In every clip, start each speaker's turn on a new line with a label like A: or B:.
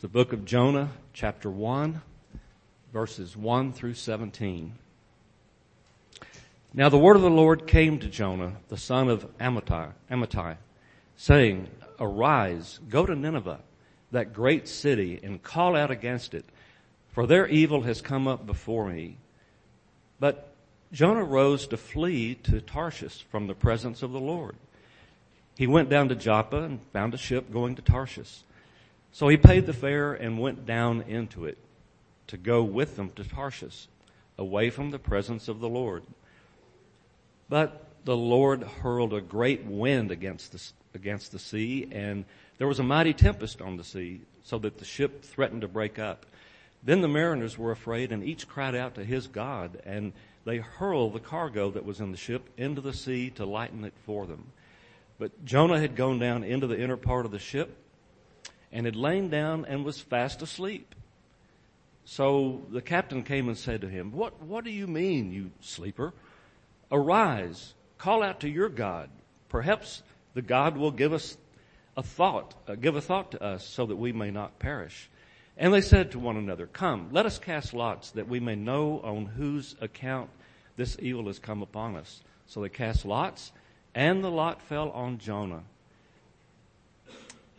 A: The book of Jonah, chapter 1, verses 1 through 17. Now the word of the Lord came to Jonah, the son of Amittai, Amittai, saying, Arise, go to Nineveh, that great city, and call out against it, for their evil has come up before me. But Jonah rose to flee to Tarshish from the presence of the Lord. He went down to Joppa and found a ship going to Tarshish. So he paid the fare and went down into it to go with them to Tarshish, away from the presence of the Lord. But the Lord hurled a great wind against the, against the sea, and there was a mighty tempest on the sea, so that the ship threatened to break up. Then the mariners were afraid, and each cried out to his God, and they hurled the cargo that was in the ship into the sea to lighten it for them. But Jonah had gone down into the inner part of the ship and had lain down and was fast asleep. So the captain came and said to him, What, what do you mean, you sleeper? Arise, call out to your God. Perhaps the God will give us a thought, uh, give a thought to us so that we may not perish. And they said to one another, Come, let us cast lots that we may know on whose account this evil has come upon us. So they cast lots, and the lot fell on Jonah.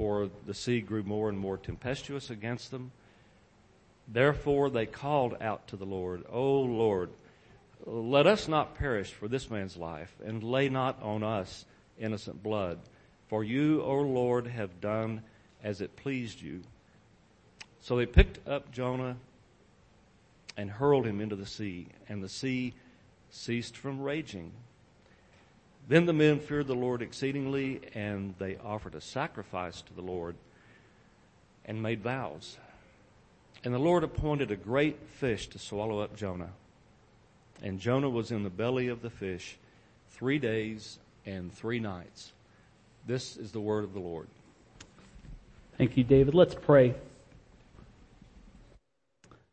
A: for the sea grew more and more tempestuous against them. Therefore they called out to the Lord, O Lord, let us not perish for this man's life, and lay not on us innocent blood. For you, O Lord, have done as it pleased you. So they picked up Jonah and hurled him into the sea, and the sea ceased from raging. Then the men feared the Lord exceedingly, and they offered a sacrifice to the Lord and made vows. And the Lord appointed a great fish to swallow up Jonah. And Jonah was in the belly of the fish three days and three nights. This is the word of the Lord.
B: Thank you, David. Let's pray.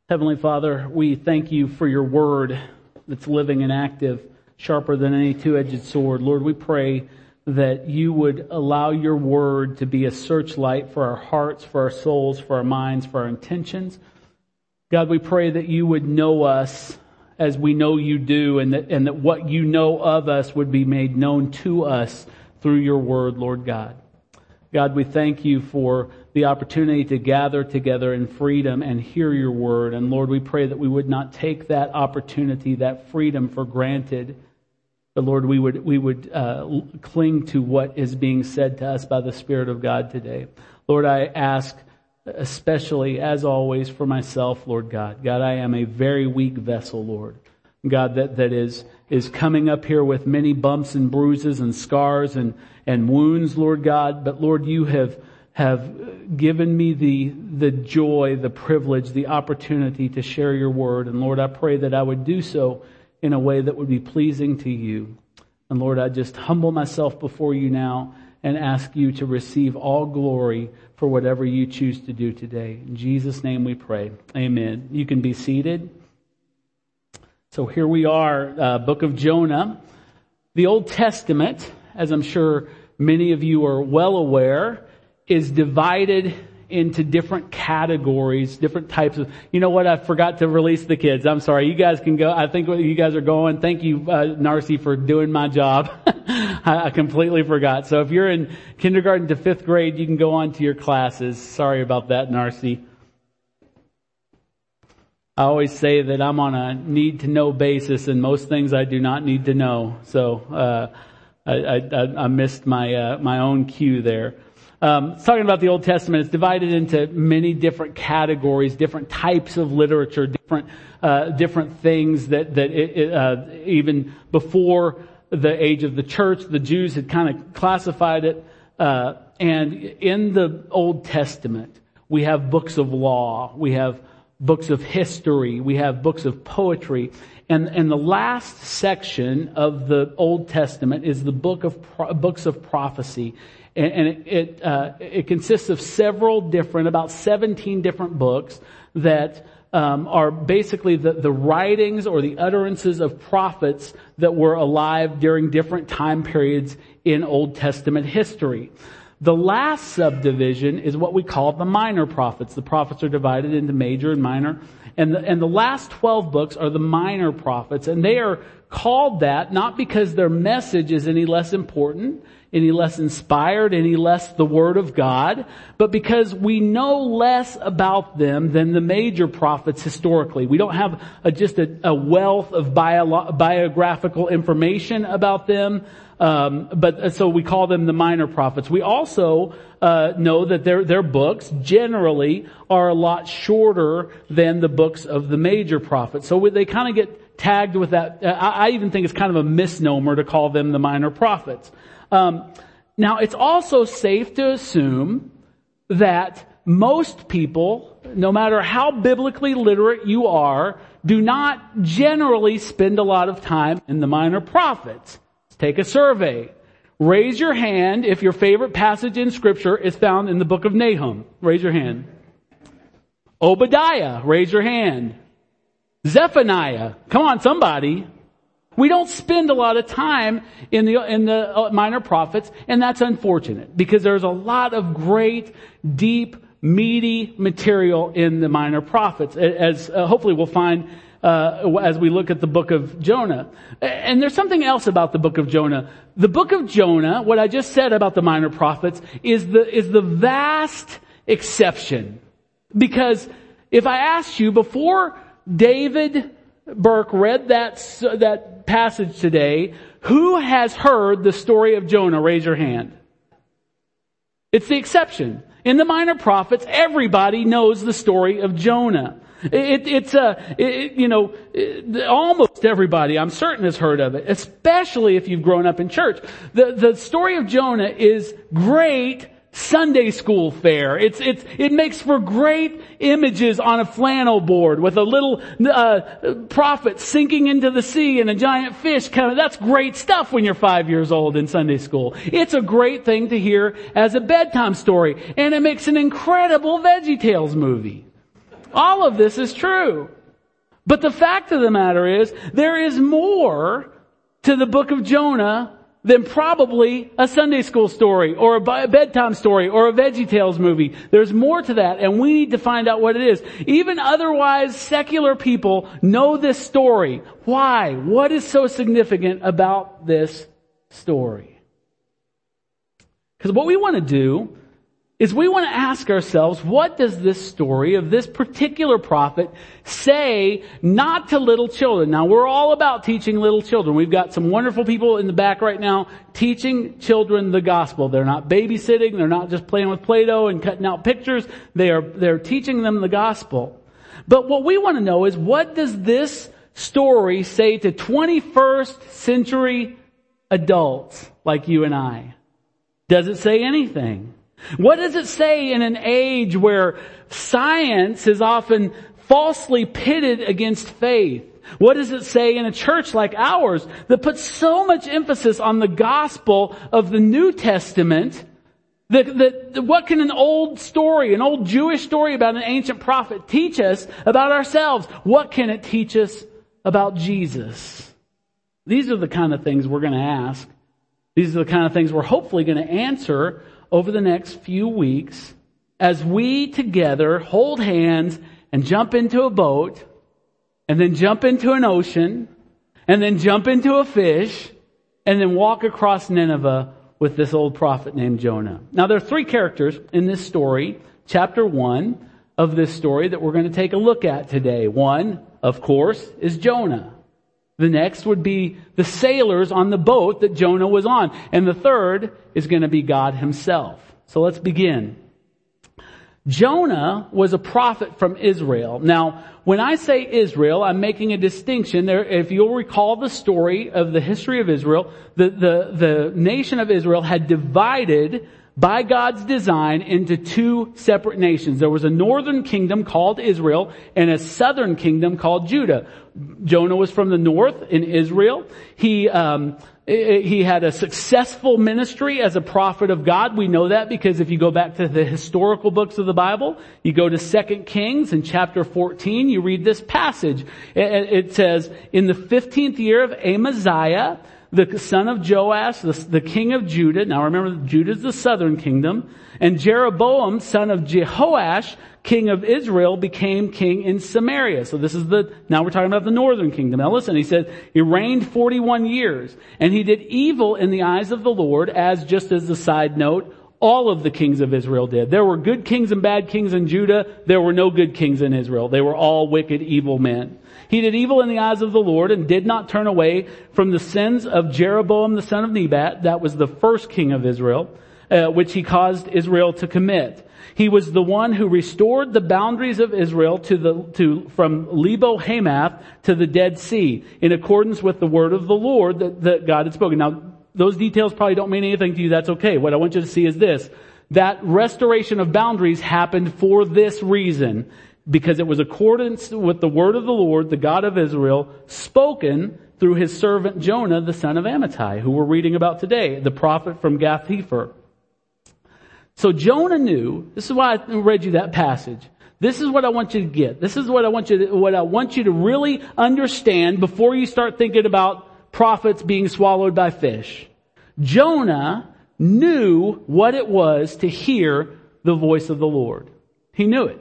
B: Heavenly Father, we thank you for your word that's living and active sharper than any two-edged sword. Lord, we pray that you would allow your word to be a searchlight for our hearts, for our souls, for our minds, for our intentions. God, we pray that you would know us as we know you do and that, and that what you know of us would be made known to us through your word, Lord God. God, we thank you for the opportunity to gather together in freedom and hear your word. And Lord, we pray that we would not take that opportunity, that freedom for granted but Lord, we would, we would uh, cling to what is being said to us by the Spirit of God today. Lord, I ask especially, as always, for myself, Lord God. God, I am a very weak vessel, Lord. God, that, that is, is coming up here with many bumps and bruises and scars and, and wounds, Lord God. But Lord, you have, have given me the, the joy, the privilege, the opportunity to share your word. And Lord, I pray that I would do so in a way that would be pleasing to you. And Lord, I just humble myself before you now and ask you to receive all glory for whatever you choose to do today. In Jesus' name we pray. Amen. You can be seated. So here we are, uh, book of Jonah. The Old Testament, as I'm sure many of you are well aware, is divided into different categories, different types of, you know what, I forgot to release the kids. I'm sorry. You guys can go. I think you guys are going. Thank you, uh, Narcy, for doing my job. I, I completely forgot. So if you're in kindergarten to fifth grade, you can go on to your classes. Sorry about that, Narcy. I always say that I'm on a need to know basis and most things I do not need to know. So, uh, I, I, I, missed my, uh, my own cue there. Um, talking about the Old Testament. It's divided into many different categories, different types of literature, different, uh, different things that, that it, uh, even before the age of the church, the Jews had kind of classified it. Uh, and in the Old Testament, we have books of law. We have books of history. We have books of poetry. And, and the last section of the Old Testament is the book of books of prophecy. And, and it, it, uh, it, consists of several different, about 17 different books that um, are basically the, the writings or the utterances of prophets that were alive during different time periods in Old Testament history. The last subdivision is what we call the minor prophets. The prophets are divided into major and minor. And the, and the last 12 books are the minor prophets. And they are called that not because their message is any less important, any less inspired, any less the Word of God, but because we know less about them than the major prophets historically. We don't have a, just a, a, wealth of bio, biographical information about them. Um, but uh, so we call them the minor prophets. We also uh, know that their their books generally are a lot shorter than the books of the major prophets. So they kind of get tagged with that. Uh, I, I, even think it's kind of a misnomer to call them the minor prophets. Um, now it's also safe to assume that most people, no matter how biblically literate you are, do not generally spend a lot of time in the minor prophets. Take a survey. Raise your hand if your favorite passage in scripture is found in the book of Nahum. Raise your hand. Obadiah, raise your hand. Zephaniah, come on somebody. We don't spend a lot of time in the, in the uh, minor prophets, and that's unfortunate because there's a lot of great, deep, meaty material in the minor prophets, as uh, hopefully we'll find uh, as we look at the book of Jonah. And there's something else about the book of Jonah. The book of Jonah, what I just said about the minor prophets, is the, is the vast exception. Because if I asked you before David Burke read that, that passage today, who has heard the story of Jonah? Raise your hand. It's the exception. In the minor prophets, everybody knows the story of Jonah. It, it's a, it, you know, almost everybody, I'm certain, has heard of it, especially if you've grown up in church. The, the story of Jonah is great Sunday school fare. It's, it's, it makes for great images on a flannel board with a little, uh, prophet sinking into the sea and a giant fish of, that's great stuff when you're five years old in Sunday school. It's a great thing to hear as a bedtime story and it makes an incredible Veggie Tales movie. All of this is true. But the fact of the matter is, there is more to the book of Jonah than probably a Sunday school story or a bedtime story or a Veggie Tales movie. There's more to that and we need to find out what it is. Even otherwise secular people know this story. Why? What is so significant about this story? Because what we want to do is we want to ask ourselves, what does this story of this particular prophet say not to little children? Now we're all about teaching little children. We've got some wonderful people in the back right now teaching children the gospel. They're not babysitting. They're not just playing with Play-Doh and cutting out pictures. They are, they're teaching them the gospel. But what we want to know is what does this story say to 21st century adults like you and I? Does it say anything? What does it say in an age where science is often falsely pitted against faith? What does it say in a church like ours that puts so much emphasis on the gospel of the New Testament that, that, what can an old story, an old Jewish story about an ancient prophet teach us about ourselves? What can it teach us about Jesus? These are the kind of things we're going to ask. These are the kind of things we're hopefully going to answer over the next few weeks as we together hold hands and jump into a boat and then jump into an ocean and then jump into a fish and then walk across Nineveh with this old prophet named Jonah. Now there are three characters in this story, chapter one of this story that we're going to take a look at today. One, of course, is Jonah. The next would be the sailors on the boat that Jonah was on. And the third is going to be God himself. So let's begin. Jonah was a prophet from Israel. Now, when I say Israel, I'm making a distinction there. If you'll recall the story of the history of Israel, the, the, the nation of Israel had divided by God's design into two separate nations. There was a northern kingdom called Israel and a southern kingdom called Judah. Jonah was from the north in Israel. He, um, he had a successful ministry as a prophet of God. We know that because if you go back to the historical books of the Bible, you go to 2 Kings in chapter 14, you read this passage. It says, in the 15th year of Amaziah, the son of Joash, the, the king of Judah. Now remember, Judah is the southern kingdom. And Jeroboam, son of Jehoash, king of Israel, became king in Samaria. So this is the, now we're talking about the northern kingdom. Now listen, he said, he reigned 41 years, and he did evil in the eyes of the Lord, as just as a side note, all of the kings of Israel did. There were good kings and bad kings in Judah. There were no good kings in Israel. They were all wicked, evil men. He did evil in the eyes of the Lord and did not turn away from the sins of Jeroboam the son of Nebat. That was the first king of Israel, uh, which he caused Israel to commit. He was the one who restored the boundaries of Israel to the, to, from Lebo Hamath to the Dead Sea in accordance with the word of the Lord that, that God had spoken. Now, those details probably don't mean anything to you. That's okay. What I want you to see is this. That restoration of boundaries happened for this reason because it was accordance with the word of the Lord, the God of Israel, spoken through his servant Jonah, the son of Amittai, who we're reading about today, the prophet from Gath Hepher. So Jonah knew, this is why I read you that passage. This is what I want you to get. This is what I want you to, what I want you to really understand before you start thinking about prophets being swallowed by fish. Jonah knew what it was to hear the voice of the Lord. He knew it.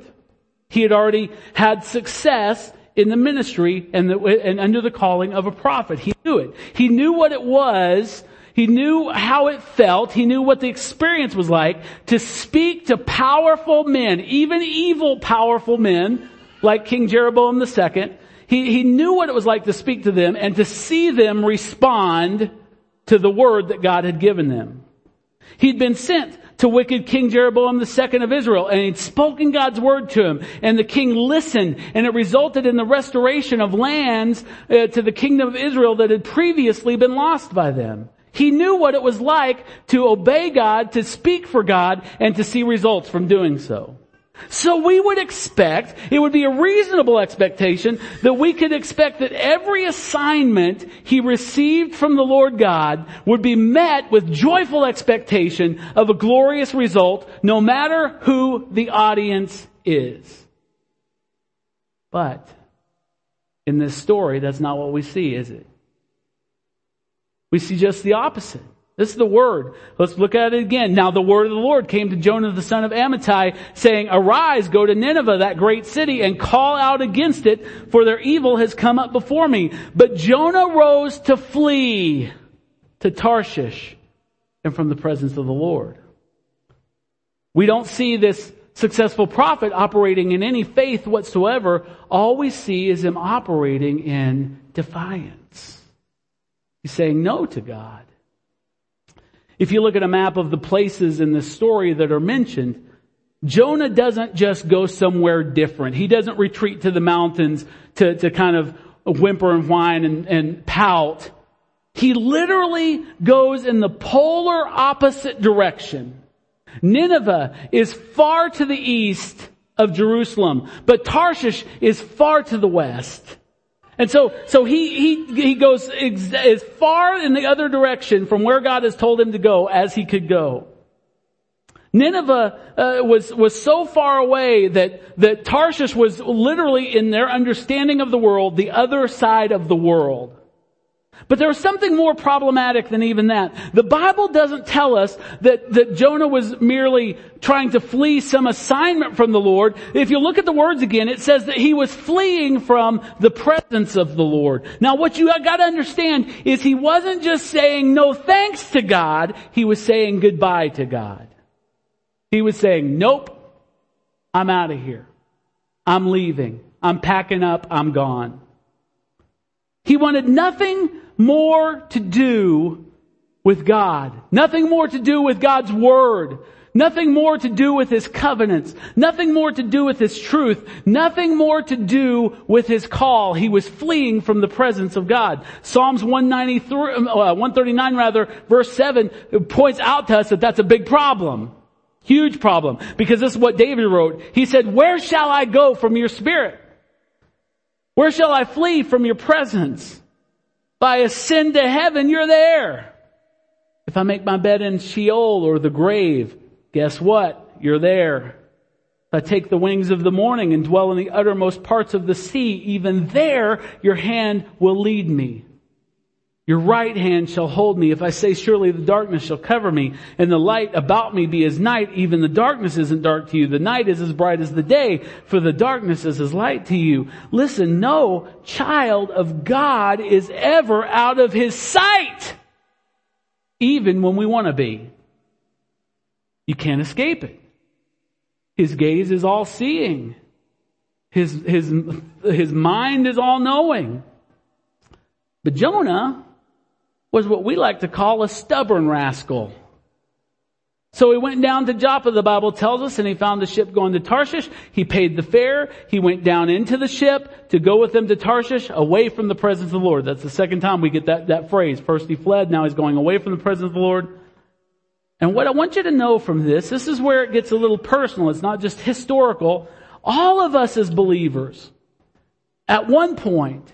B: He had already had success in the ministry and, the, and under the calling of a prophet. He knew it. He knew what it was. He knew how it felt. He knew what the experience was like to speak to powerful men, even evil powerful men like King Jeroboam II. He, he knew what it was like to speak to them and to see them respond to the word that God had given them. He'd been sent to wicked King Jeroboam II of Israel and he'd spoken God's word to him and the king listened and it resulted in the restoration of lands uh, to the kingdom of Israel that had previously been lost by them. He knew what it was like to obey God, to speak for God, and to see results from doing so. So we would expect, it would be a reasonable expectation that we could expect that every assignment he received from the Lord God would be met with joyful expectation of a glorious result no matter who the audience is. But in this story, that's not what we see, is it? We see just the opposite. This is the word. Let's look at it again. Now the word of the Lord came to Jonah the son of Amittai saying, arise, go to Nineveh, that great city, and call out against it, for their evil has come up before me. But Jonah rose to flee to Tarshish and from the presence of the Lord. We don't see this successful prophet operating in any faith whatsoever. All we see is him operating in defiance. He's saying no to God. If you look at a map of the places in the story that are mentioned, Jonah doesn't just go somewhere different. He doesn't retreat to the mountains to, to kind of whimper and whine and, and pout. He literally goes in the polar opposite direction. Nineveh is far to the east of Jerusalem, but Tarshish is far to the west. And so, so he, he, he goes ex- as far in the other direction from where God has told him to go as he could go. Nineveh uh, was was so far away that that Tarshish was literally in their understanding of the world the other side of the world. But there was something more problematic than even that. The Bible doesn't tell us that, that Jonah was merely trying to flee some assignment from the Lord. If you look at the words again, it says that he was fleeing from the presence of the Lord. Now what you gotta understand is he wasn't just saying no thanks to God, he was saying goodbye to God. He was saying, nope, I'm out of here. I'm leaving. I'm packing up. I'm gone. He wanted nothing more to do with God. Nothing more to do with God's Word. Nothing more to do with His covenants. Nothing more to do with His truth. Nothing more to do with His call. He was fleeing from the presence of God. Psalms 193, uh, 139 rather, verse 7 points out to us that that's a big problem. Huge problem. Because this is what David wrote. He said, where shall I go from your spirit? Where shall I flee from your presence? If I ascend to heaven, you're there. If I make my bed in Sheol or the grave, guess what? You're there. If I take the wings of the morning and dwell in the uttermost parts of the sea, even there your hand will lead me. Your right hand shall hold me. If I say surely the darkness shall cover me and the light about me be as night, even the darkness isn't dark to you. The night is as bright as the day, for the darkness is as light to you. Listen, no child of God is ever out of his sight. Even when we want to be. You can't escape it. His gaze is all seeing. His, his, his mind is all knowing. But Jonah, was what we like to call a stubborn rascal. So he went down to Joppa, the Bible tells us, and he found the ship going to Tarshish. He paid the fare. He went down into the ship to go with them to Tarshish, away from the presence of the Lord. That's the second time we get that, that phrase. First he fled, now he's going away from the presence of the Lord. And what I want you to know from this, this is where it gets a little personal. It's not just historical. All of us as believers, at one point,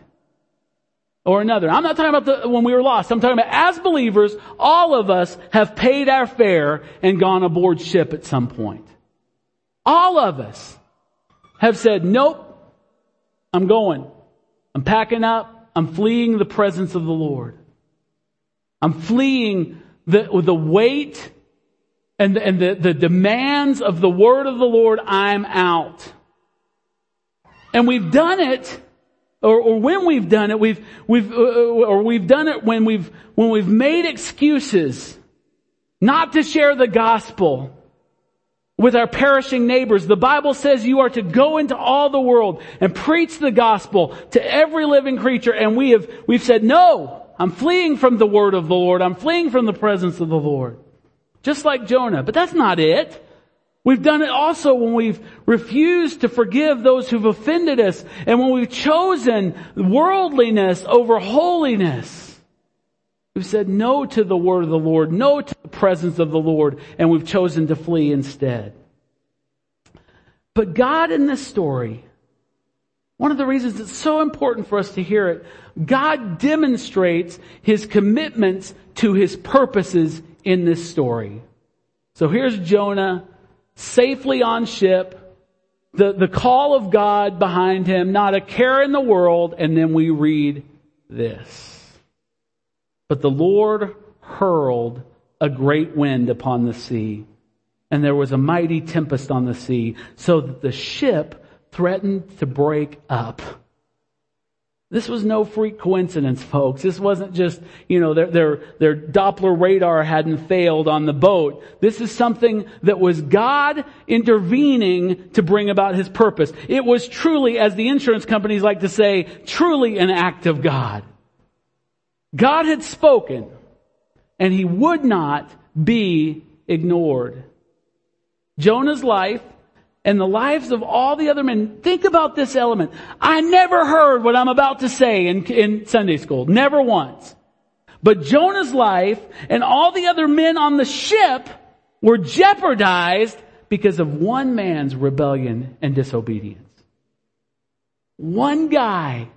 B: or another. I'm not talking about the, when we were lost. I'm talking about as believers, all of us have paid our fare and gone aboard ship at some point. All of us have said, nope, I'm going. I'm packing up. I'm fleeing the presence of the Lord. I'm fleeing the, the weight and, and the, the demands of the word of the Lord. I'm out. And we've done it or, or when we've done it, we've, we've, uh, uh, or we've done it when we've, when we've made excuses not to share the gospel with our perishing neighbors. The Bible says you are to go into all the world and preach the gospel to every living creature. And we have, we've said, no, I'm fleeing from the word of the Lord. I'm fleeing from the presence of the Lord. Just like Jonah. But that's not it. We've done it also when we've refused to forgive those who've offended us and when we've chosen worldliness over holiness. We've said no to the word of the Lord, no to the presence of the Lord, and we've chosen to flee instead. But God in this story, one of the reasons it's so important for us to hear it, God demonstrates His commitments to His purposes in this story. So here's Jonah safely on ship, the, the call of God behind him, not a care in the world, and then we read this. But the Lord hurled a great wind upon the sea, and there was a mighty tempest on the sea, so that the ship threatened to break up. This was no freak coincidence, folks. This wasn't just, you know, their, their, their Doppler radar hadn't failed on the boat. This is something that was God intervening to bring about His purpose. It was truly, as the insurance companies like to say, truly an act of God. God had spoken, and He would not be ignored. Jonah's life and the lives of all the other men. Think about this element. I never heard what I'm about to say in, in Sunday school. Never once. But Jonah's life and all the other men on the ship were jeopardized because of one man's rebellion and disobedience. One guy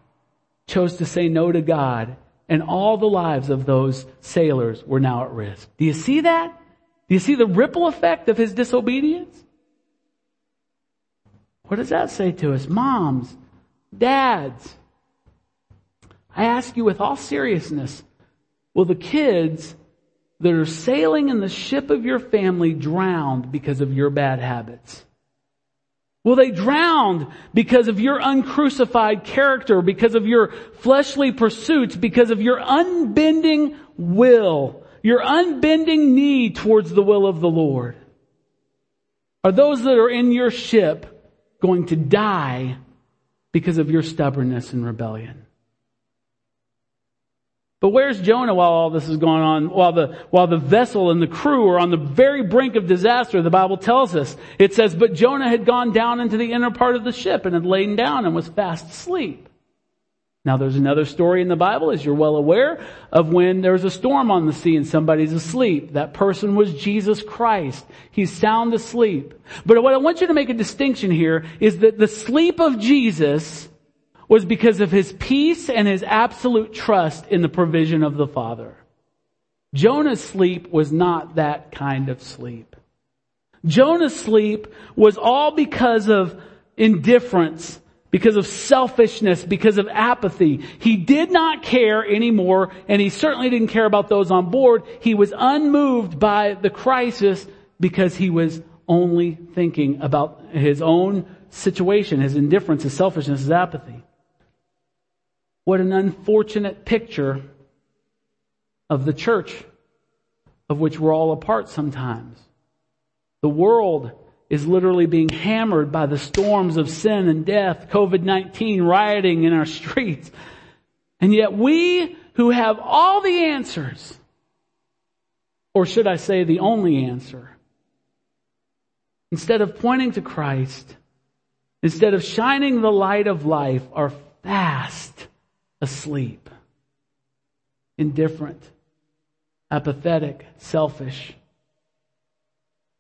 B: chose to say no to God and all the lives of those sailors were now at risk. Do you see that? Do you see the ripple effect of his disobedience? What does that say to us? Moms, dads. I ask you with all seriousness, will the kids that are sailing in the ship of your family drown because of your bad habits? Will they drown because of your uncrucified character, because of your fleshly pursuits, because of your unbending will, your unbending knee towards the will of the Lord? Are those that are in your ship going to die because of your stubbornness and rebellion? But where's Jonah while all this is going on? While the, while the vessel and the crew are on the very brink of disaster, the Bible tells us. It says, but Jonah had gone down into the inner part of the ship and had lain down and was fast asleep. Now there's another story in the Bible, as you're well aware, of when there's a storm on the sea and somebody's asleep. That person was Jesus Christ. He's sound asleep. But what I want you to make a distinction here is that the sleep of Jesus was because of his peace and his absolute trust in the provision of the Father. Jonah's sleep was not that kind of sleep. Jonah's sleep was all because of indifference, because of selfishness, because of apathy. He did not care anymore, and he certainly didn't care about those on board. He was unmoved by the crisis because he was only thinking about his own situation, his indifference, his selfishness, his apathy. What an unfortunate picture of the church of which we're all a part sometimes. The world is literally being hammered by the storms of sin and death, COVID-19 rioting in our streets. And yet we who have all the answers, or should I say the only answer, instead of pointing to Christ, instead of shining the light of life, are fast asleep, indifferent, apathetic, selfish.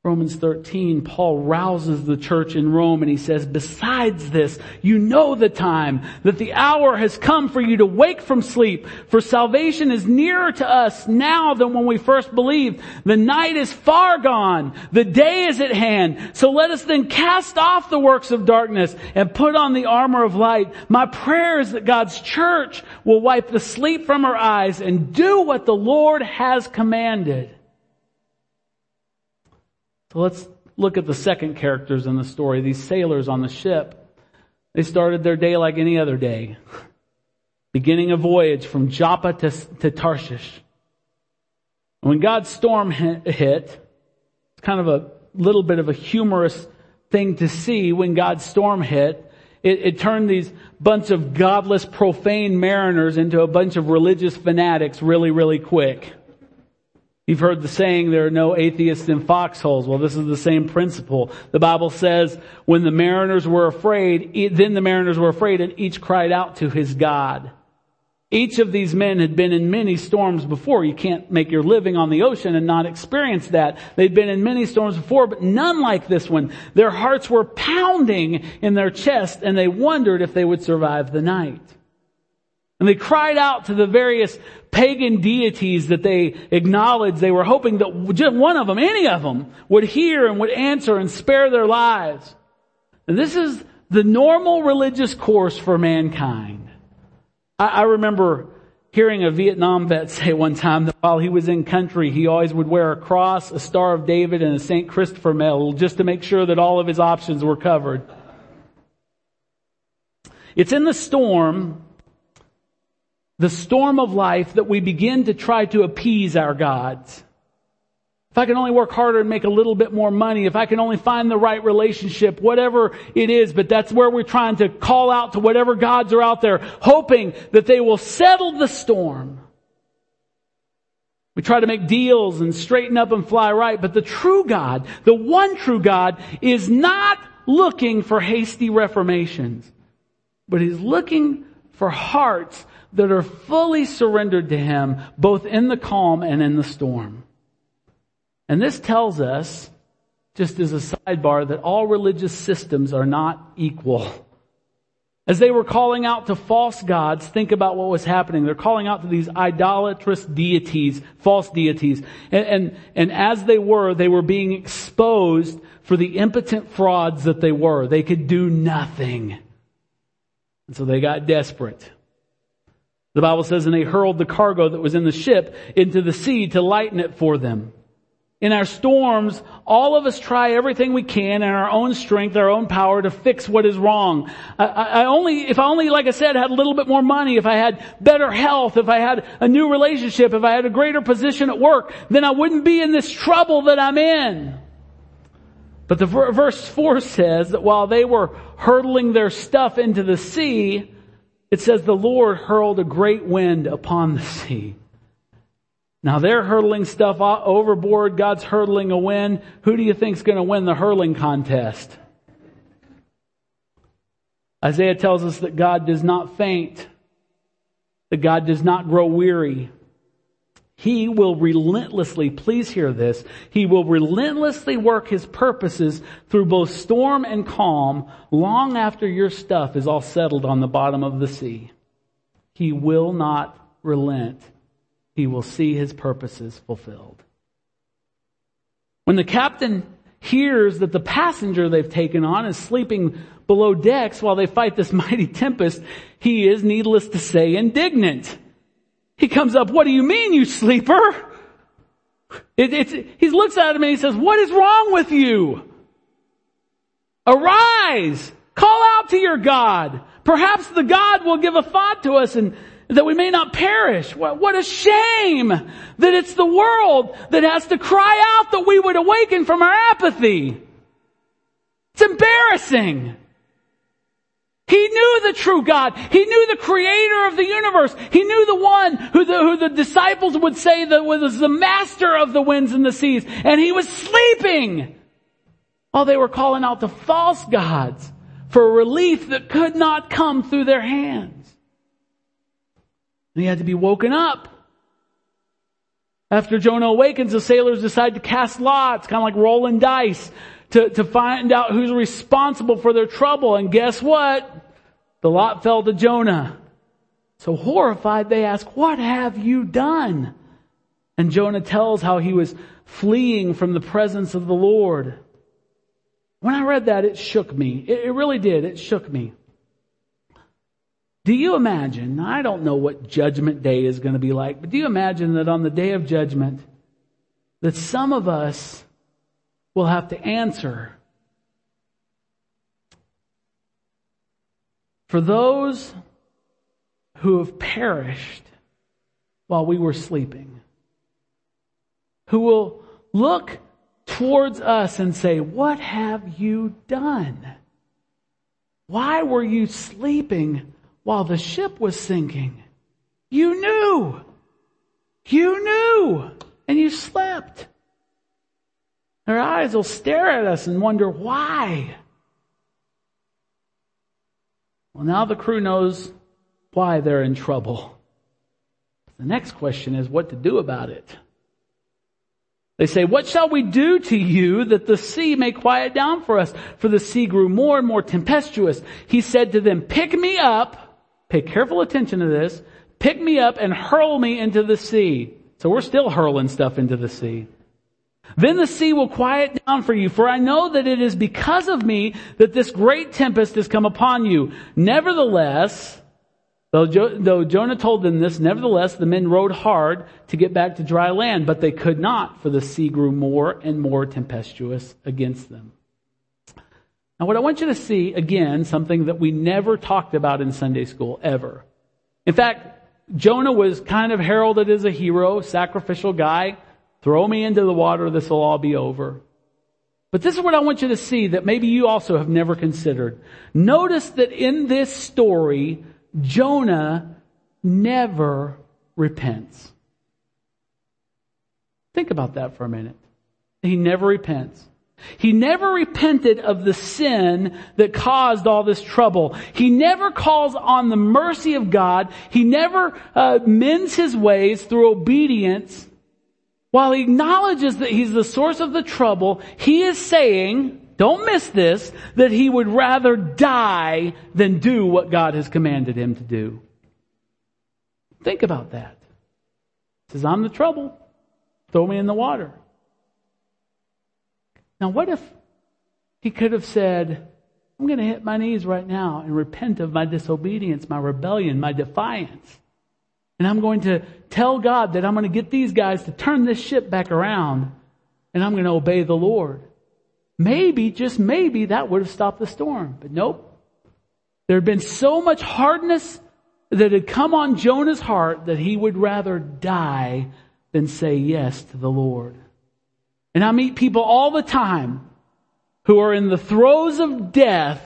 B: Romans 13, Paul rouses the church in Rome and he says, besides this, you know the time, that the hour has come for you to wake from sleep, for salvation is nearer to us now than when we first believed. The night is far gone, the day is at hand. So let us then cast off the works of darkness and put on the armor of light. My prayer is that God's church will wipe the sleep from her eyes and do what the Lord has commanded. So let's look at the second characters in the story, these sailors on the ship. They started their day like any other day. Beginning a voyage from Joppa to, to Tarshish. When God's storm hit, it's kind of a little bit of a humorous thing to see when God's storm hit. It, it, turned these bunch of godless, profane mariners into a bunch of religious fanatics really, really quick. You've heard the saying, there are no atheists in foxholes. Well, this is the same principle. The Bible says, when the mariners were afraid, then the mariners were afraid and each cried out to his God. Each of these men had been in many storms before. You can't make your living on the ocean and not experience that. They'd been in many storms before, but none like this one. Their hearts were pounding in their chest and they wondered if they would survive the night. And they cried out to the various pagan deities that they acknowledged. They were hoping that just one of them, any of them, would hear and would answer and spare their lives. And this is the normal religious course for mankind. I, I remember hearing a Vietnam vet say one time that while he was in country, he always would wear a cross, a Star of David, and a St. Christopher medal just to make sure that all of his options were covered. It's in the storm the storm of life that we begin to try to appease our gods. If I can only work harder and make a little bit more money, if I can only find the right relationship, whatever it is, but that's where we're trying to call out to whatever gods are out there, hoping that they will settle the storm. We try to make deals and straighten up and fly right, but the true God, the one true God, is not looking for hasty reformations, but He's looking for hearts that are fully surrendered to Him, both in the calm and in the storm. And this tells us, just as a sidebar, that all religious systems are not equal. As they were calling out to false gods, think about what was happening. They're calling out to these idolatrous deities, false deities. And, and, and, as they were, they were being exposed for the impotent frauds that they were. They could do nothing. And so they got desperate. The Bible says, and they hurled the cargo that was in the ship into the sea to lighten it for them. In our storms, all of us try everything we can in our own strength, our own power to fix what is wrong. I, I, only, if I only, like I said, had a little bit more money, if I had better health, if I had a new relationship, if I had a greater position at work, then I wouldn't be in this trouble that I'm in. But the verse 4 says that while they were hurtling their stuff into the sea, it says the Lord hurled a great wind upon the sea. Now they're hurtling stuff overboard. God's hurtling a wind. Who do you think's going to win the hurling contest? Isaiah tells us that God does not faint, that God does not grow weary. He will relentlessly, please hear this, He will relentlessly work His purposes through both storm and calm long after your stuff is all settled on the bottom of the sea. He will not relent. He will see His purposes fulfilled. When the captain hears that the passenger they've taken on is sleeping below decks while they fight this mighty tempest, he is, needless to say, indignant. He comes up, what do you mean, you sleeper? It, he looks at him and he says, what is wrong with you? Arise! Call out to your God. Perhaps the God will give a thought to us and that we may not perish. What, what a shame that it's the world that has to cry out that we would awaken from our apathy. It's embarrassing. He knew the true God. He knew the creator of the universe. He knew the one who the, who the disciples would say that was the master of the winds and the seas. And he was sleeping while they were calling out to false gods for relief that could not come through their hands. And he had to be woken up. After Jonah awakens, the sailors decide to cast lots, kind of like rolling dice to, to find out who's responsible for their trouble. And guess what? The lot fell to Jonah. So horrified, they ask, what have you done? And Jonah tells how he was fleeing from the presence of the Lord. When I read that, it shook me. It, it really did. It shook me. Do you imagine, I don't know what judgment day is going to be like, but do you imagine that on the day of judgment, that some of us will have to answer for those who have perished while we were sleeping, who will look towards us and say, What have you done? Why were you sleeping while the ship was sinking? You knew. You knew. And you slept. Their eyes will stare at us and wonder why. Well, now the crew knows why they're in trouble. The next question is what to do about it. They say, what shall we do to you that the sea may quiet down for us? For the sea grew more and more tempestuous. He said to them, pick me up, pay careful attention to this, pick me up and hurl me into the sea. So we're still hurling stuff into the sea. Then the sea will quiet down for you, for I know that it is because of me that this great tempest has come upon you. Nevertheless, though, jo- though Jonah told them this, nevertheless the men rowed hard to get back to dry land, but they could not, for the sea grew more and more tempestuous against them. Now what I want you to see, again, something that we never talked about in Sunday school, ever. In fact, Jonah was kind of heralded as a hero, sacrificial guy. Throw me into the water, this will all be over. But this is what I want you to see that maybe you also have never considered. Notice that in this story, Jonah never repents. Think about that for a minute. He never repents. He never repented of the sin that caused all this trouble. He never calls on the mercy of God. He never uh, mends his ways through obedience while he acknowledges that he's the source of the trouble, he is saying, don't miss this, that he would rather die than do what God has commanded him to do. Think about that. He says, I'm the trouble. Throw me in the water. Now what if he could have said, I'm going to hit my knees right now and repent of my disobedience, my rebellion, my defiance. And I'm going to tell God that I'm going to get these guys to turn this ship back around and I'm going to obey the Lord. Maybe, just maybe, that would have stopped the storm. But nope. There had been so much hardness that had come on Jonah's heart that he would rather die than say yes to the Lord. And I meet people all the time who are in the throes of death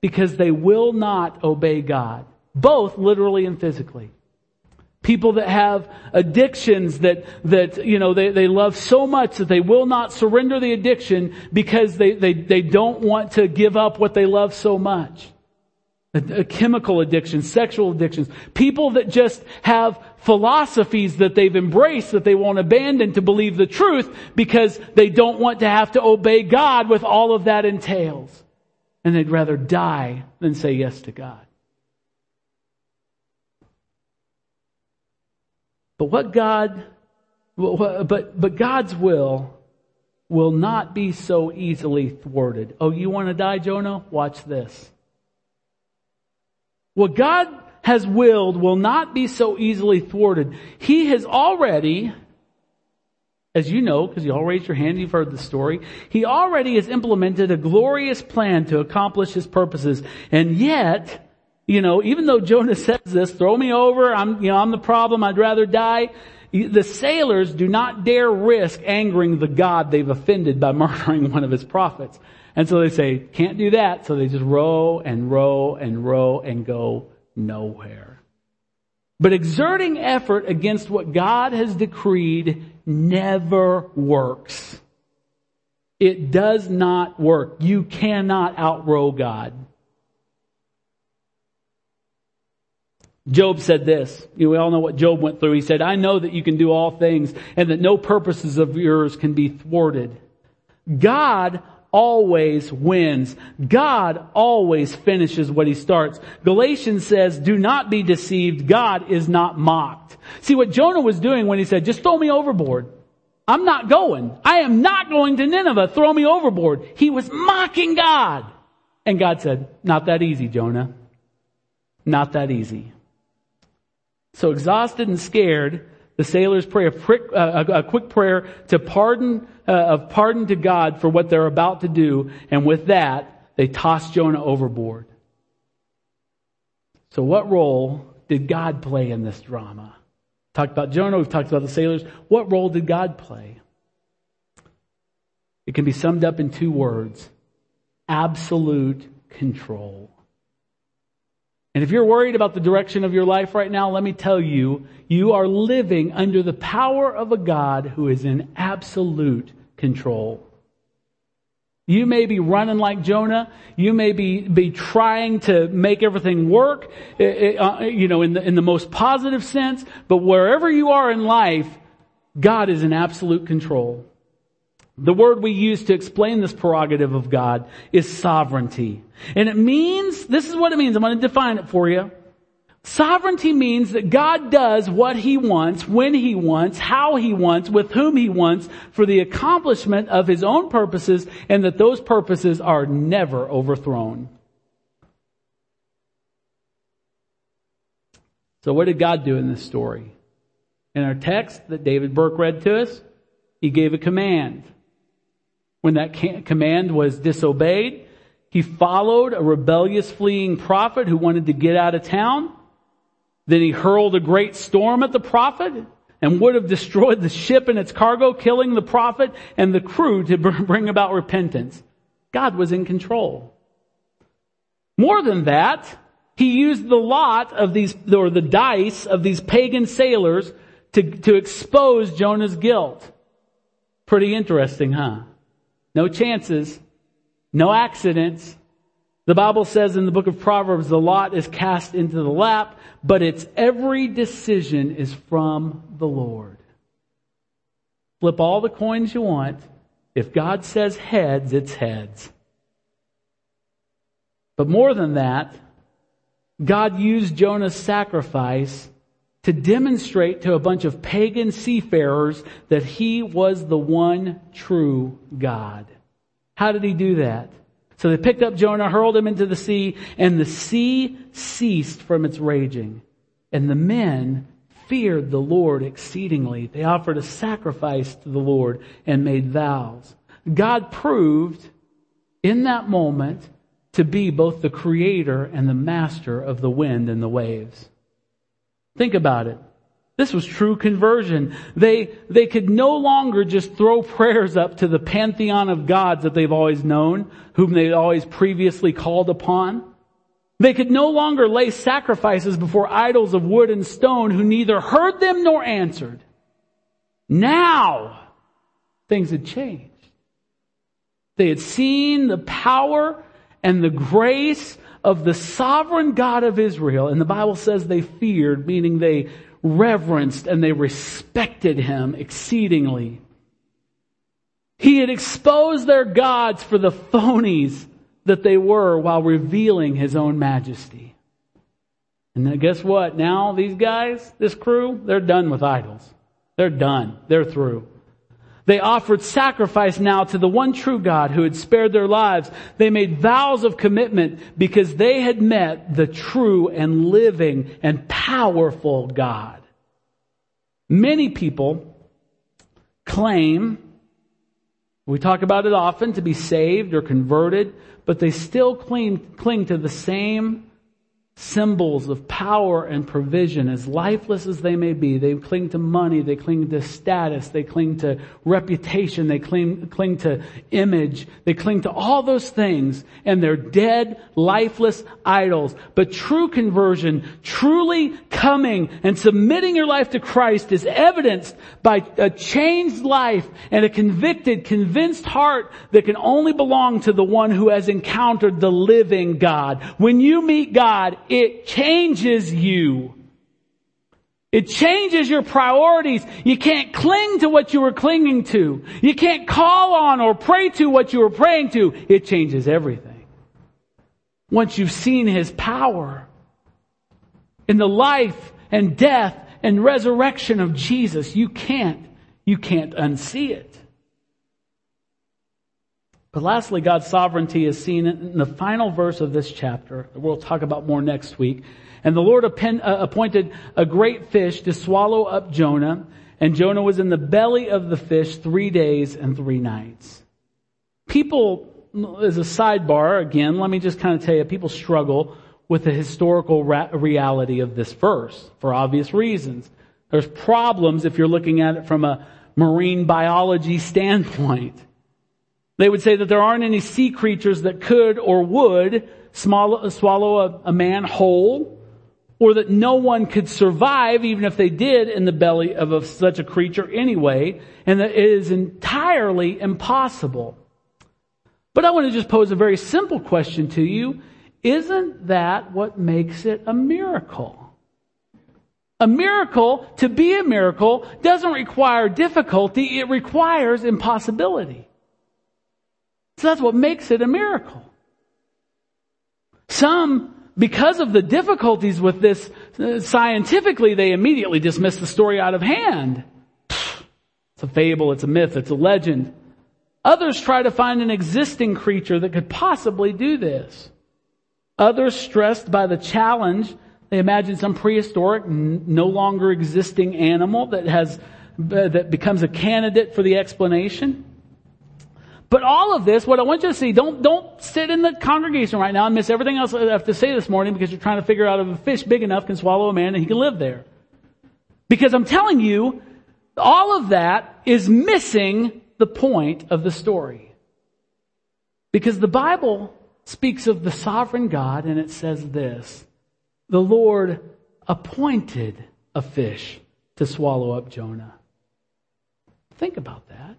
B: because they will not obey God, both literally and physically. People that have addictions that, that, you know, they, they love so much that they will not surrender the addiction because they, they, they don't want to give up what they love so much. A, a chemical addiction, sexual addictions. People that just have philosophies that they've embraced that they won't abandon to believe the truth because they don't want to have to obey God with all of that entails. And they'd rather die than say yes to God. But what God, but, but God's will will not be so easily thwarted. Oh, you want to die, Jonah? Watch this. What God has willed will not be so easily thwarted. He has already, as you know, because you all raised your hand, you've heard the story, he already has implemented a glorious plan to accomplish his purposes. And yet, you know, even though Jonah says this, throw me over, I'm, you know, I'm the problem, I'd rather die. The sailors do not dare risk angering the God they've offended by murdering one of his prophets. And so they say, can't do that. So they just row and row and row and go nowhere. But exerting effort against what God has decreed never works. It does not work. You cannot outrow God. Job said this. You know, we all know what Job went through. He said, I know that you can do all things and that no purposes of yours can be thwarted. God always wins. God always finishes what he starts. Galatians says, do not be deceived. God is not mocked. See what Jonah was doing when he said, just throw me overboard. I'm not going. I am not going to Nineveh. Throw me overboard. He was mocking God. And God said, not that easy, Jonah. Not that easy. So exhausted and scared, the sailors pray a, uh, a quick prayer to pardon, uh, of pardon to God for what they're about to do. And with that, they toss Jonah overboard. So what role did God play in this drama? Talked about Jonah, we've talked about the sailors. What role did God play? It can be summed up in two words. Absolute control. And if you're worried about the direction of your life right now, let me tell you, you are living under the power of a God who is in absolute control. You may be running like Jonah. You may be, be trying to make everything work, eh, eh, uh, you know, in the, in the most positive sense. But wherever you are in life, God is in absolute control. The word we use to explain this prerogative of God is sovereignty. And it means, this is what it means. I'm going to define it for you. Sovereignty means that God does what He wants, when He wants, how He wants, with whom He wants, for the accomplishment of His own purposes, and that those purposes are never overthrown. So what did God do in this story? In our text that David Burke read to us, He gave a command. When that command was disobeyed, he followed a rebellious fleeing prophet who wanted to get out of town. Then he hurled a great storm at the prophet and would have destroyed the ship and its cargo, killing the prophet and the crew to bring about repentance. God was in control. More than that, he used the lot of these, or the dice of these pagan sailors to, to expose Jonah's guilt. Pretty interesting, huh? No chances. No accidents. The Bible says in the book of Proverbs, the lot is cast into the lap, but its every decision is from the Lord. Flip all the coins you want. If God says heads, it's heads. But more than that, God used Jonah's sacrifice to demonstrate to a bunch of pagan seafarers that he was the one true God. How did he do that? So they picked up Jonah, hurled him into the sea, and the sea ceased from its raging. And the men feared the Lord exceedingly. They offered a sacrifice to the Lord and made vows. God proved in that moment to be both the creator and the master of the wind and the waves. Think about it. This was true conversion. They, they could no longer just throw prayers up to the pantheon of gods that they've always known, whom they'd always previously called upon. They could no longer lay sacrifices before idols of wood and stone who neither heard them nor answered. Now, things had changed. They had seen the power and the grace of the sovereign God of Israel. And the Bible says they feared, meaning they reverenced and they respected him exceedingly. He had exposed their gods for the phonies that they were while revealing his own majesty. And then guess what? Now these guys, this crew, they're done with idols. They're done. They're through. They offered sacrifice now to the one true God who had spared their lives. They made vows of commitment because they had met the true and living and powerful God. Many people claim, we talk about it often, to be saved or converted, but they still cling, cling to the same symbols of power and provision, as lifeless as they may be. They cling to money, they cling to status, they cling to reputation, they cling, cling to image, they cling to all those things, and they're dead, lifeless idols. But true conversion, truly coming and submitting your life to Christ is evidenced by a changed life and a convicted, convinced heart that can only belong to the one who has encountered the living God. When you meet God, it changes you. It changes your priorities. You can't cling to what you were clinging to. You can't call on or pray to what you were praying to. It changes everything. Once you've seen His power in the life and death and resurrection of Jesus, you can't, you can't unsee it. But lastly, God's sovereignty is seen in the final verse of this chapter we'll talk about more next week. And the Lord uh, appointed a great fish to swallow up Jonah, and Jonah was in the belly of the fish three days and three nights. People, as a sidebar, again, let me just kind of tell you, people struggle with the historical reality of this verse for obvious reasons. There's problems if you're looking at it from a marine biology standpoint. They would say that there aren't any sea creatures that could or would swallow a, man whole, or that no one could survive even if they did in the belly of such a creature anyway, and that it is entirely impossible. But I want to just pose a very simple question to you. Isn't that what makes it a miracle? A miracle, to be a miracle, doesn't require difficulty, it requires impossibility. So that's what makes it a miracle. Some, because of the difficulties with this, uh, scientifically, they immediately dismiss the story out of hand. It's a fable, it's a myth, it's a legend. Others try to find an existing creature that could possibly do this. Others, stressed by the challenge, they imagine some prehistoric, no longer existing animal that has, uh, that becomes a candidate for the explanation. But all of this, what I want you to see, don't, don't sit in the congregation right now and miss everything else I have to say this morning because you're trying to figure out if a fish big enough can swallow a man and he can live there. Because I'm telling you, all of that is missing the point of the story. Because the Bible speaks of the sovereign God and it says this, the Lord appointed a fish to swallow up Jonah. Think about that.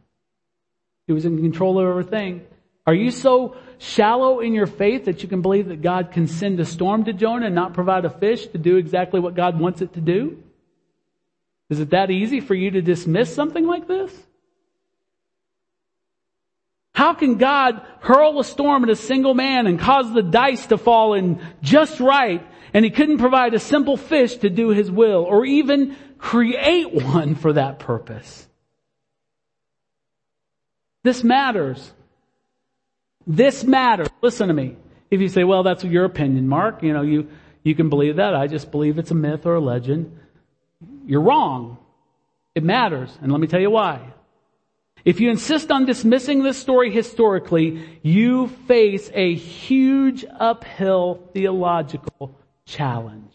B: He was in control of everything. Are you so shallow in your faith that you can believe that God can send a storm to Jonah and not provide a fish to do exactly what God wants it to do? Is it that easy for you to dismiss something like this? How can God hurl a storm at a single man and cause the dice to fall in just right and he couldn't provide a simple fish to do his will or even create one for that purpose? This matters. This matters. Listen to me. If you say, well, that's your opinion, Mark, you know, you, you can believe that. I just believe it's a myth or a legend. you're wrong. It matters. And let me tell you why. If you insist on dismissing this story historically, you face a huge uphill theological challenge.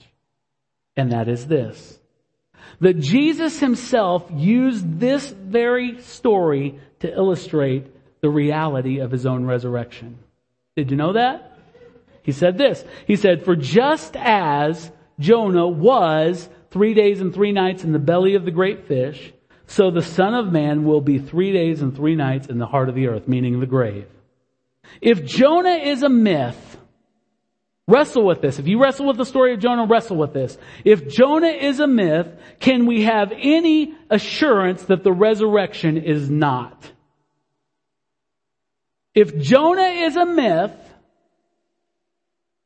B: And that is this. That Jesus himself used this very story to illustrate the reality of his own resurrection. Did you know that? He said this. He said, for just as Jonah was three days and three nights in the belly of the great fish, so the son of man will be three days and three nights in the heart of the earth, meaning the grave. If Jonah is a myth, wrestle with this. If you wrestle with the story of Jonah, wrestle with this. If Jonah is a myth, can we have any assurance that the resurrection is not? If Jonah is a myth,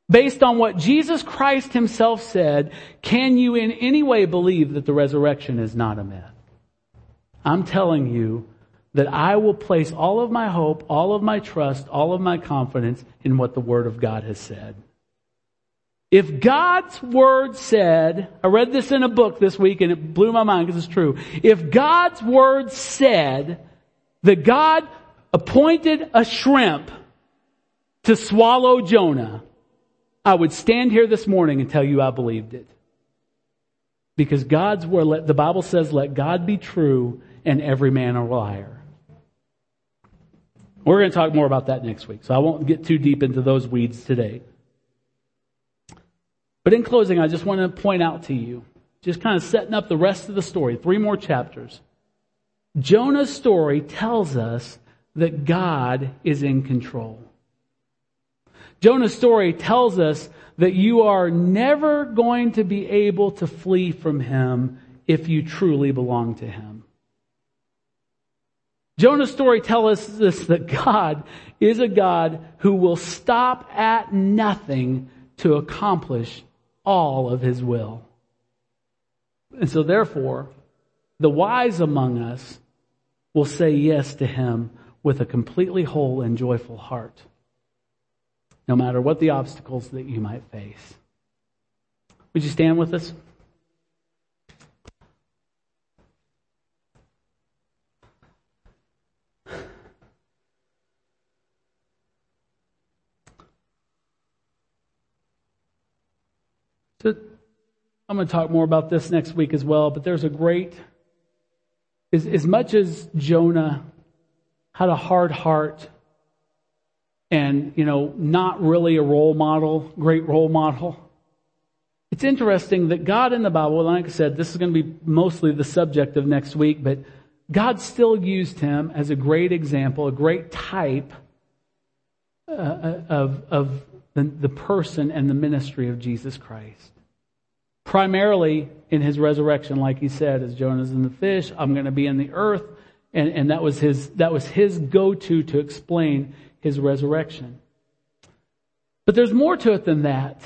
B: based on what Jesus Christ himself said, can you in any way believe that the resurrection is not a myth? I'm telling you that I will place all of my hope, all of my trust, all of my confidence in what the Word of God has said. If God's Word said, I read this in a book this week and it blew my mind because it's true. If God's Word said that God appointed a shrimp to swallow Jonah, I would stand here this morning and tell you I believed it. Because God's word, the Bible says, let God be true and every man a liar. We're going to talk more about that next week, so I won't get too deep into those weeds today. But in closing, I just want to point out to you, just kind of setting up the rest of the story, three more chapters. Jonah's story tells us that God is in control. Jonah's story tells us that you are never going to be able to flee from him if you truly belong to him. Jonah's story tells us this, that God is a God who will stop at nothing to accomplish all of his will. And so therefore, the wise among us will say yes to him with a completely whole and joyful heart no matter what the obstacles that you might face. Would you stand with us? So I'm going to talk more about this next week as well, but there's a great, as, as much as Jonah had a hard heart and, you know, not really a role model, great role model. It's interesting that God in the Bible, like I said, this is going to be mostly the subject of next week, but God still used him as a great example, a great type uh, uh of, of the, the person and the ministry of Jesus Christ. Primarily in his resurrection, like he said, as Jonah's in the fish, I'm going to be in the earth. And, and that was his, that was his go-to to explain his resurrection. But there's more to it than that.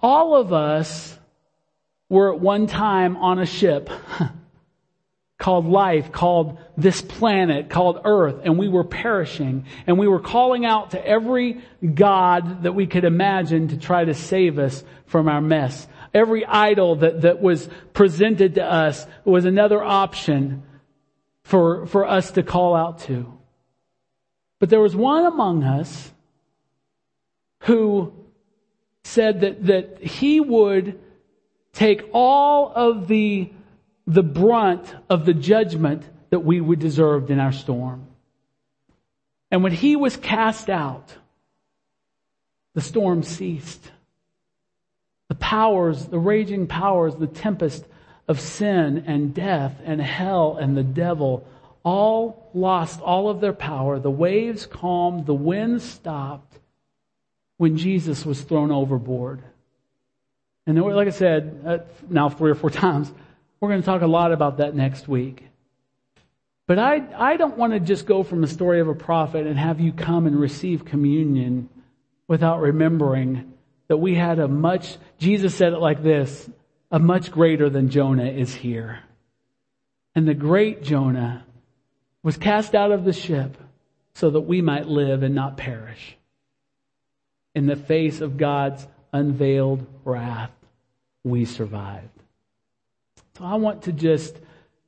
B: All of us were at one time on a ship called life, called this planet, called earth, and we were perishing. And we were calling out to every God that we could imagine to try to save us from our mess. Every idol that, that was presented to us was another option for, for us to call out to. But there was one among us who said that, that he would take all of the, the brunt of the judgment that we would deserved in our storm. And when he was cast out, the storm ceased. The powers, the raging powers, the tempest of sin and death and hell and the devil all lost all of their power. The waves calmed, the wind stopped when Jesus was thrown overboard. And then, like I said, uh, now three or four times, we're going to talk a lot about that next week. But I, I don't want to just go from the story of a prophet and have you come and receive communion without remembering that we had a much, Jesus said it like this, a much greater than Jonah is here. And the great Jonah was cast out of the ship so that we might live and not perish. In the face of God's unveiled wrath, we survived. So I want to just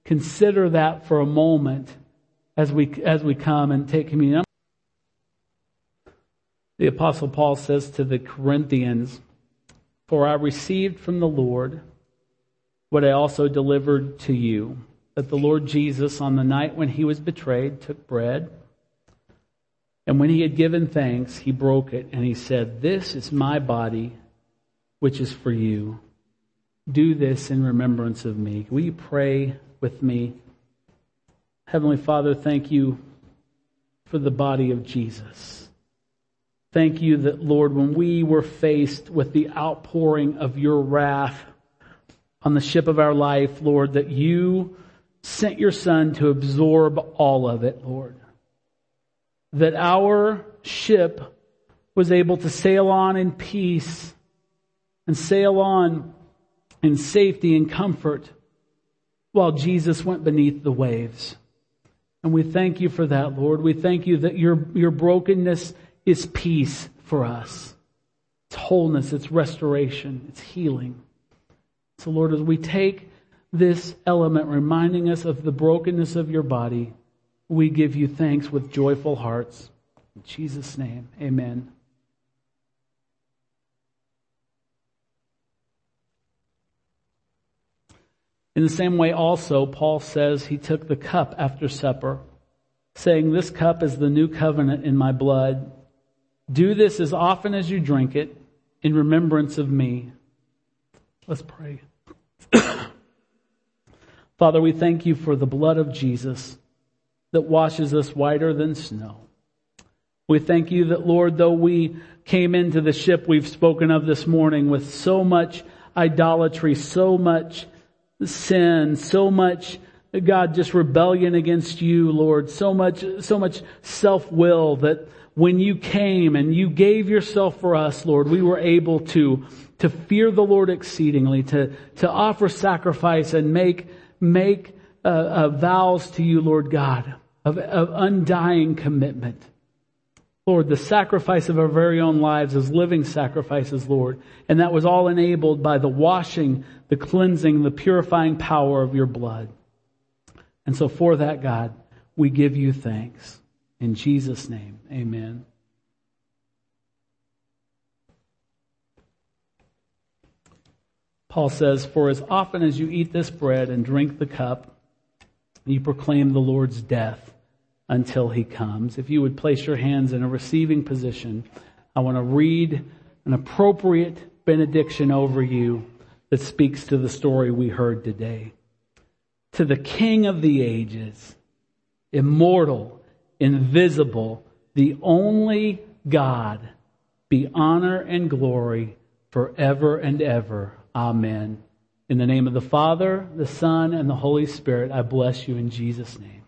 B: consider that for a moment as we, as we come and take communion. The apostle Paul says to the Corinthians, for I received from the Lord what I also delivered to you, that the Lord Jesus on the night when he was betrayed took bread, and when he had given thanks, he broke it and he said, this is my body, which is for you. Do this in remembrance of me. Will you pray with me? Heavenly Father, thank you for the body of Jesus. Thank you that, Lord, when we were faced with the outpouring of your wrath on the ship of our life, Lord, that you sent your son to absorb all of it, Lord. That our ship was able to sail on in peace and sail on in safety and comfort while Jesus went beneath the waves. And we thank you for that, Lord. We thank you that your, your brokenness is peace for us. It's wholeness, it's restoration, it's healing. So Lord, as we take this element reminding us of the brokenness of your body, we give you thanks with joyful hearts. In Jesus' name, amen. In the same way also, Paul says he took the cup after supper, saying, this cup is the new covenant in my blood. Do this as often as you drink it in remembrance of me. Let's pray. Father, we thank you for the blood of Jesus that washes us whiter than snow. We thank you that, Lord, though we came into the ship we've spoken of this morning with so much idolatry, so much sin, so much, God, just rebellion against you, Lord, so much, so much self-will that when you came and you gave yourself for us, Lord, we were able to, to fear the Lord exceedingly, to, to offer sacrifice and make, make uh, uh, vows to you, Lord God, of, of undying commitment. Lord, the sacrifice of our very own lives as living sacrifices, Lord. And that was all enabled by the washing, the cleansing, the purifying power of your blood. And so for that, God, we give you thanks. In Jesus' name, amen. Paul says, For as often as you eat this bread and drink the cup, you proclaim the Lord's death until he comes. If you would place your hands in a receiving position, I want to read an appropriate benediction over you that speaks to the story we heard today. To the King of the ages, immortal, invisible, the only God, be honor and glory forever and ever. Amen. In the name of the Father, the Son, and the Holy Spirit, I bless you in Jesus' name.